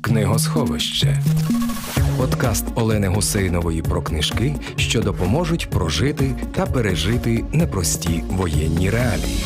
Книгосховище подкаст Олени Гусейнової про книжки, що допоможуть прожити та пережити непрості воєнні реалії.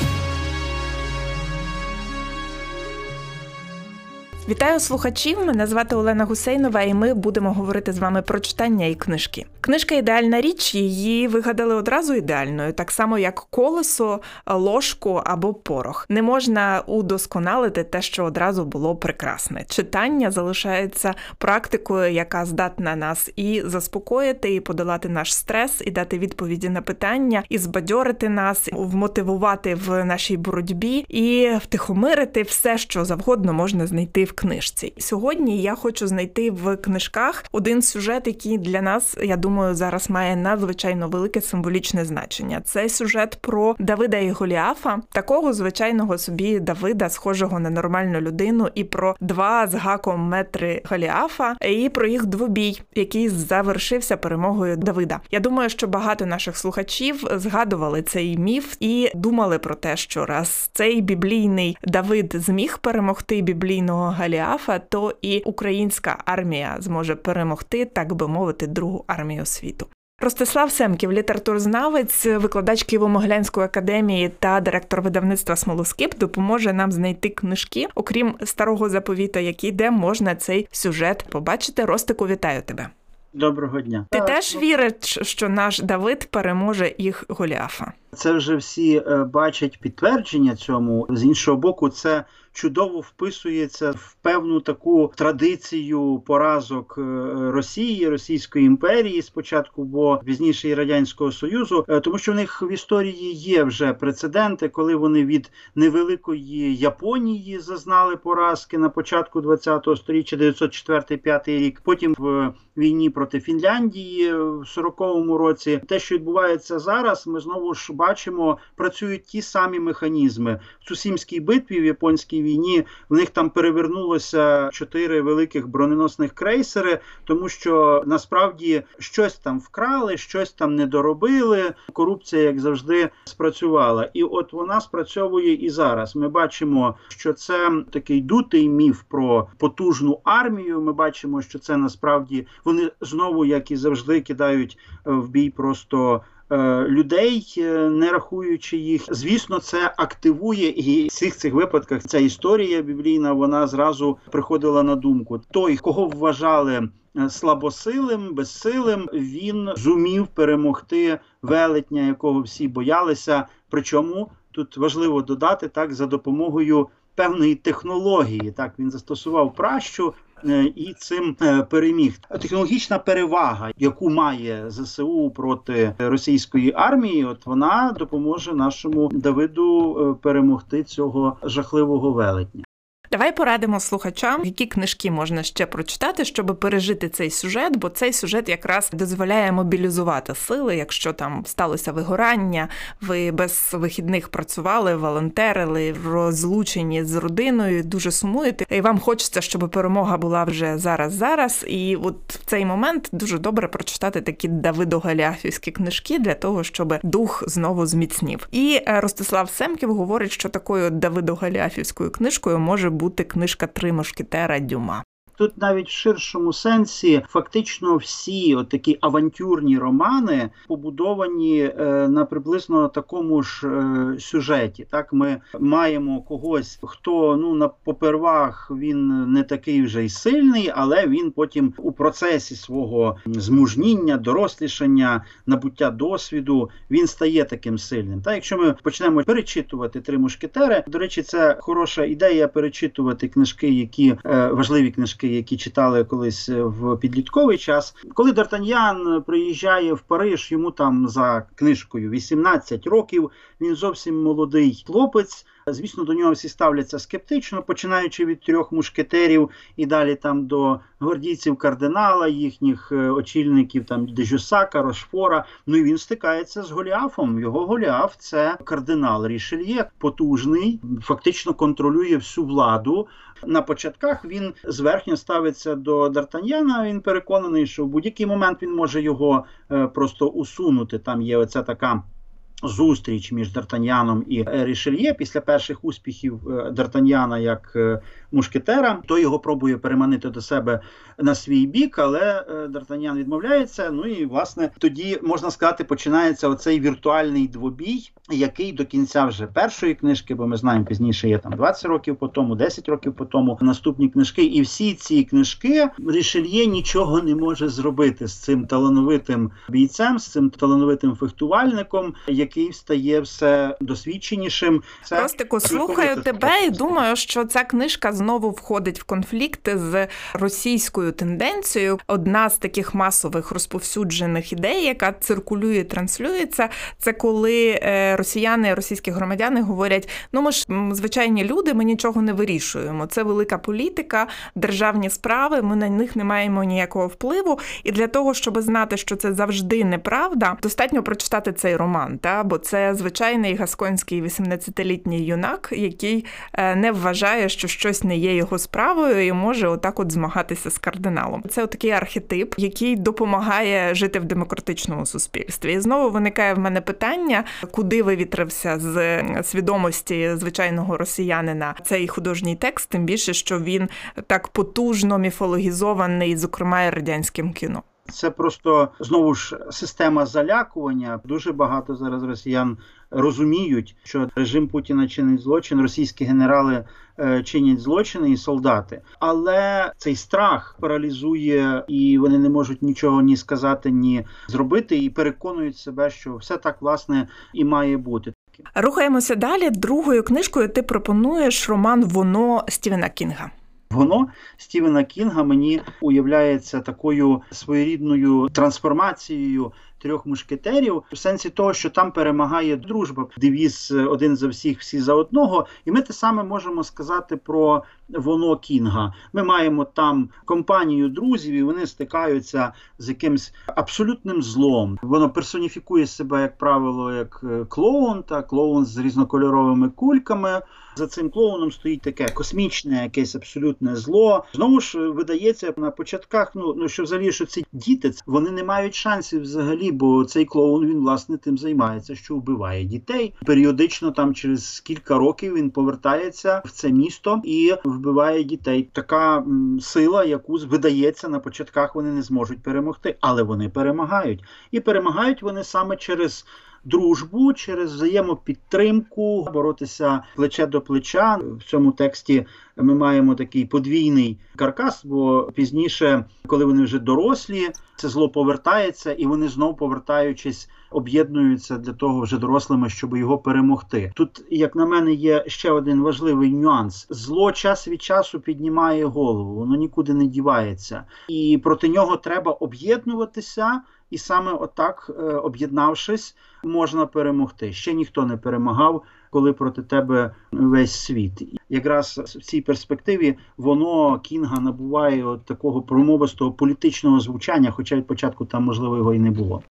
Вітаю слухачів! Мене звати Олена Гусейнова, і ми будемо говорити з вами про читання і книжки. Книжка ідеальна річ, її вигадали одразу ідеальною, так само як колесо, ложку або порох. Не можна удосконалити те, що одразу було прекрасне. Читання залишається практикою, яка здатна нас і заспокоїти, і подолати наш стрес, і дати відповіді на питання, і збадьорити нас, вмотивувати в нашій боротьбі, і втихомирити все, що завгодно можна знайти в книжці. Сьогодні я хочу знайти в книжках один сюжет, який для нас, я думаю, зараз має надзвичайно велике символічне значення. Це сюжет про Давида і Голіафа, такого звичайного собі Давида, схожого на нормальну людину, і про два з гаком метри Голіафа, і про їх двобій, який завершився перемогою Давида. Я думаю, що багато наших слухачів згадували цей міф і думали про те, що раз цей біблійний Давид зміг перемогти біблійного Галіафа, то і українська армія зможе перемогти, так би мовити, другу армію світу. Ростислав Семків, літературзнавець, викладач Києво-Могилянської академії та директор видавництва Смолоскип, допоможе нам знайти книжки, окрім старого заповіта, який де можна цей сюжет побачити. Ростику, вітаю тебе. Доброго дня. Ти так, теж віриш, що наш Давид переможе їх Голіафа? Це вже всі е, бачать підтвердження цьому з іншого боку, це чудово вписується в певну таку традицію поразок е, Росії, Російської імперії спочатку, бо пізніше і радянського союзу, е, тому що в них в історії є вже прецеденти, коли вони від невеликої Японії зазнали поразки на початку 20-го століття, 904-5 рік. Потім в війні проти Фінляндії в 40-му році. Те, що відбувається зараз, ми знову ж бачимо, працюють ті самі механізми в Цусімській битві в японській війні в них там перевернулося чотири великих броненосних крейсери, тому що насправді щось там вкрали, щось там не доробили. Корупція, як завжди, спрацювала, і от вона спрацьовує і зараз. Ми бачимо, що це такий дутий міф про потужну армію. Ми бачимо, що це насправді вони знову, як і завжди, кидають в бій просто людей, е, не рахуючи їх. Звісно, це активує і в всіх цих випадках ця історія біблійна вона зразу приходила на думку. Той, кого вважали е, слабосилим, безсилим, він зумів перемогти велетня, якого всі боялися. Причому тут важливо додати так за допомогою певної технології. Так він застосував пращу. Е, і цим е, переміг технологічна перевага, яку має ЗСУ проти російської армії, от вона допоможе нашому Давиду е, перемогти цього жахливого велетня. Давай порадимо слухачам, які книжки можна ще прочитати, щоб пережити цей сюжет, бо цей сюжет якраз дозволяє мобілізувати сили, якщо там сталося вигорання, ви без вихідних працювали, волонтерили, розлучені з родиною, дуже сумуєте, і вам хочеться, щоб перемога була вже зараз, зараз. І от в цей момент дуже добре прочитати такі Давидо-Галіафівські книжки для того, щоб дух знову зміцнів. І е, Ростислав Семків говорить, що такою Давидо-Галіафівською книжкою може бути бути книжка Три мушкетера Дюма. Тут навіть в ширшому сенсі фактично всі такі авантюрні романи побудовані е, на приблизно такому ж е, сюжеті. Так ми маємо когось, хто ну на попервах він не такий вже й сильний, але він потім у процесі свого змужніння, дорослішання, набуття досвіду він стає таким сильним. Та якщо ми почнемо перечитувати три мушкетери, до речі, це хороша ідея перечитувати книжки, які е, важливі книжки які читали колись в підлітковий час. Коли Д'Артаньян приїжджає в Париж, йому там за книжкою 18 років. Він зовсім молодий хлопець. Звісно, до нього всі ставляться скептично, починаючи від трьох мушкетерів і далі там до гвардійців кардинала, їхніх е, очільників там Дежусака, Рошфора. Ну і він стикається з Голіафом. Його Голіаф це кардинал Рішельє, потужний, фактично контролює всю владу. На початках він зверхньо ставиться до Д'Артаньяна. Він переконаний, що в будь-який момент він може його е, просто усунути. Там є оця така зустріч між Д'Артаньяном і Рішельє після перших успіхів Д'Артаньяна як мушкетера. Той його пробує переманити до себе на свій бік, але Д'Артаньян відмовляється. Ну і власне тоді можна сказати, починається оцей віртуальний двобій, який до кінця вже першої книжки, бо ми знаємо пізніше є там 20 років по тому, 10 років по тому наступні книжки. І всі ці книжки Рішельє нічого не може зробити з цим талановитим бійцем, з цим талановитим фехтувальником, стає все досвідченішим. Це Ростику, слухаю тебе і думаю, що ця книжка знову входить в конфлікти з російською тенденцією. Одна з таких масових розповсюджених ідей, яка циркулює, транслюється, це коли е, росіяни, російські громадяни говорять: ну ми ж звичайні люди, ми нічого не вирішуємо. Це велика політика, державні справи. Ми на них не маємо ніякого впливу. І для того, щоб знати, що це завжди неправда, достатньо прочитати цей роман. Та бо це звичайний гасконський 18-літній юнак, який е, не вважає, що щось не є його справою, і може отак от змагатися з кардиналом. Це такий архетип, який допомагає жити в демократичному суспільстві. І знову виникає в мене питання, куди вивітрився з свідомості звичайного росіянина цей художній текст, тим більше, що він так потужно міфологізований, зокрема і радянським кіно. Це просто знову ж система залякування. Дуже багато зараз росіян розуміють, що режим Путіна чинить злочин, російські генерали е, чинять злочини і солдати. Але цей страх паралізує, і вони не можуть нічого ні сказати, ні зробити, і переконують себе, що все так власне і має бути. Рухаємося далі. Другою книжкою ти пропонуєш роман Воно Стівена Кінга. Воно Стівена Кінга мені уявляється такою своєрідною трансформацією трьох мушкетерів, в сенсі того, що там перемагає дружба, девіз один за всіх, всі за одного. І ми те саме можемо сказати про воно Кінга. Ми маємо там компанію друзів, і вони стикаються з якимсь абсолютним злом. Воно персоніфікує себе, як правило, як е, клоун, та клоун з різнокольоровими кульками. За цим клоуном стоїть таке космічне, якесь абсолютне зло. Знову ж видається на початках. Ну ну що взагалі, що ці діти вони не мають шансів взагалі, бо цей клоун він власне тим займається, що вбиває дітей. Періодично там через кілька років він повертається в це місто і вбиває дітей. Така м, сила, яку видається на початках, вони не зможуть перемогти, але вони перемагають, і перемагають вони саме через дружбу, через взаємопідтримку, боротися плече до плеча. В цьому тексті ми маємо такий подвійний каркас, бо пізніше, коли вони вже дорослі, це зло повертається, і вони знову повертаючись. Об'єднуються для того вже дорослими, щоб його перемогти. Тут, як на мене, є ще один важливий нюанс: зло час від часу піднімає голову, воно нікуди не дівається, і проти нього треба об'єднуватися. І саме отак, е, об'єднавшись, можна перемогти. Ще ніхто не перемагав, коли проти тебе весь світ. Якраз в цій перспективі воно Кінга набуває от такого промовистого політичного звучання, хоча від початку там можливо його і не було.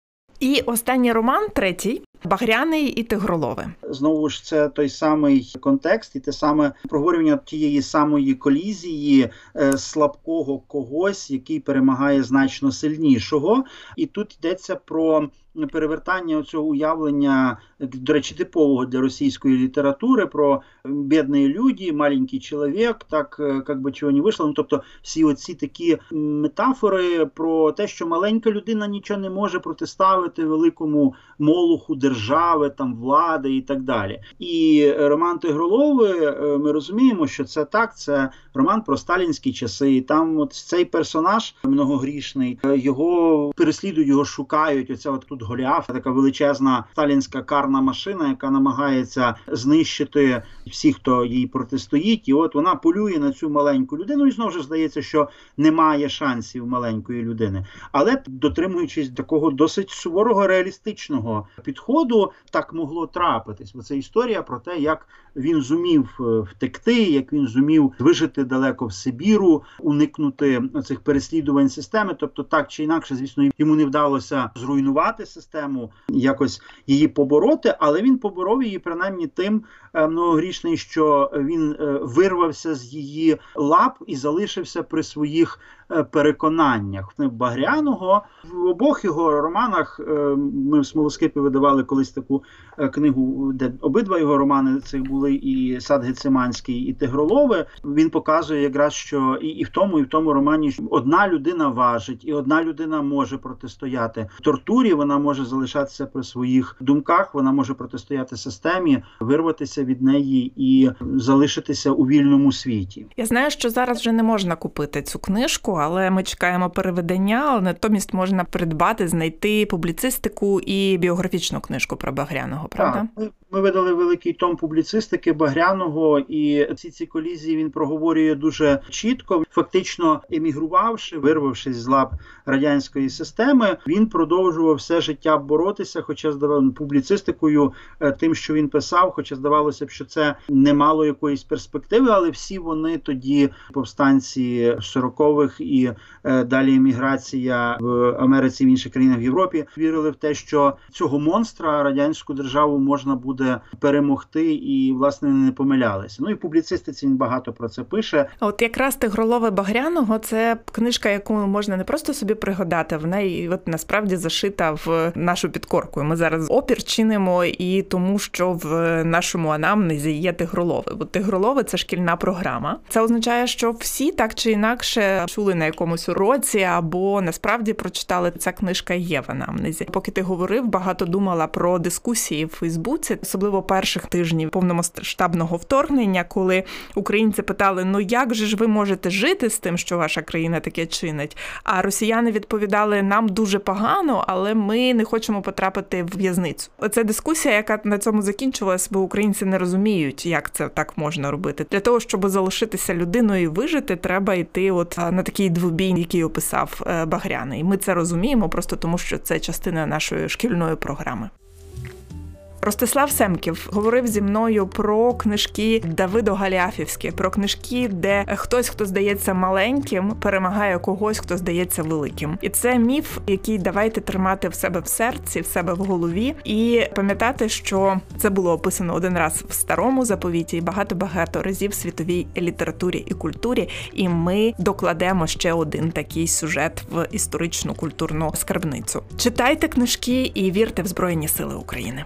І останній роман, третій Багряний і Тигролове. Знову ж це той самий контекст, і те саме проговорювання тієї самої колізії е, слабкого когось, який перемагає значно сильнішого. І тут йдеться про перевертання цього уявлення, до речі, типового для російської літератури про бідні люди, маленький чоловік, так е, як би чого не вийшло. Ну, тобто всі оці такі метафори про те, що маленька людина нічого не може протиставити великому молуху держави, там влади і так далі. І роман Тигролови, е, ми розуміємо, що це так, це роман про сталінські часи. І Там от цей персонаж многогрішний, е, його переслідують, його шукають. Оця от тут тут Голіаф, така величезна сталінська карна машина, яка намагається знищити всіх, хто їй протистоїть. І от вона полює на цю маленьку людину. І знову ж здається, що немає шансів маленької людини. Але дотримуючись такого досить суворого реалістичного підходу, так могло трапитись. Бо це історія про те, як він зумів е, втекти, як він зумів вижити далеко в Сибіру, уникнути цих переслідувань системи. Тобто, так чи інакше, звісно, йому не вдалося зруйнувати систему, якось її побороти, але він поборов її принаймні тим многогрішний, що він е, вирвався з її лап і залишився при своїх е, переконаннях. Багряного в обох його романах е, ми в Смолоскипі видавали колись таку книгу, де обидва його романи це були і Сад Гециманський, і Тигролове. Він показує якраз, що і, і в тому, і в тому романі одна людина важить, і одна людина може протистояти тортурі. Вона може залишатися при своїх думках, вона може протистояти системі, вирватися від неї і залишитися у вільному світі. Я знаю, що зараз вже не можна купити цю книжку, але ми чекаємо переведення. Але натомість можна придбати, знайти публіцистику і біографічну книжку про Багряного. Правда, Так, ми видали великий том публіцистики Багряного, і ці ці колізії він проговорює дуже чітко. Фактично емігрувавши, вирвавшись з лап радянської системи, він продовжував все життя боротися, хоча здавав публіцистикою, е, тим, що він писав, хоча здавалося б, що це не мало якоїсь перспективи, але всі вони тоді повстанці 40-х і е, далі еміграція в Америці в інших країнах в Європі вірили в те, що цього монстра радянську державу можна буде перемогти, і власне не помилялися. Ну і публіцистиці він багато про це пише. От якраз Тигролове Багряного це книжка, яку можна не просто собі пригадати, в неї от насправді зашита в нашу підкорку. Ми зараз опір чинимо і тому, що в нашому анамнезі є тигролове. Бо тигролове це шкільна програма. Це означає, що всі так чи інакше чули на якомусь уроці, або насправді прочитали ця книжка є в анамнезі. Поки ти говорив, багато думала про дискусії в Фейсбуці, особливо перших тижнів повномасштабного вторгнення, коли українці питали: ну як же ж ви можете жити з тим, що ваша країна таке чинить? А росіяни відповідали: нам дуже погано, але ми не хочемо потрапити в в'язницю. Оце дискусія, яка на цьому закінчувалась, бо українці не розуміють, як це так можна робити. Для того щоб залишитися людиною і вижити, треба йти от на такий двобій, який описав е, Багряний. Ми це розуміємо просто тому, що це частина нашої шкільної програми. Ростислав Семків говорив зі мною про книжки Давидо Галіафівські, про книжки, де хтось, хто здається маленьким, перемагає когось, хто здається великим. І це міф, який давайте тримати в себе в серці, в себе в голові, і пам'ятати, що це було описано один раз в старому заповіті і багато багато разів в світовій літературі і культурі. І ми докладемо ще один такий сюжет в історичну культурну скарбницю. Читайте книжки і вірте в Збройні Сили України.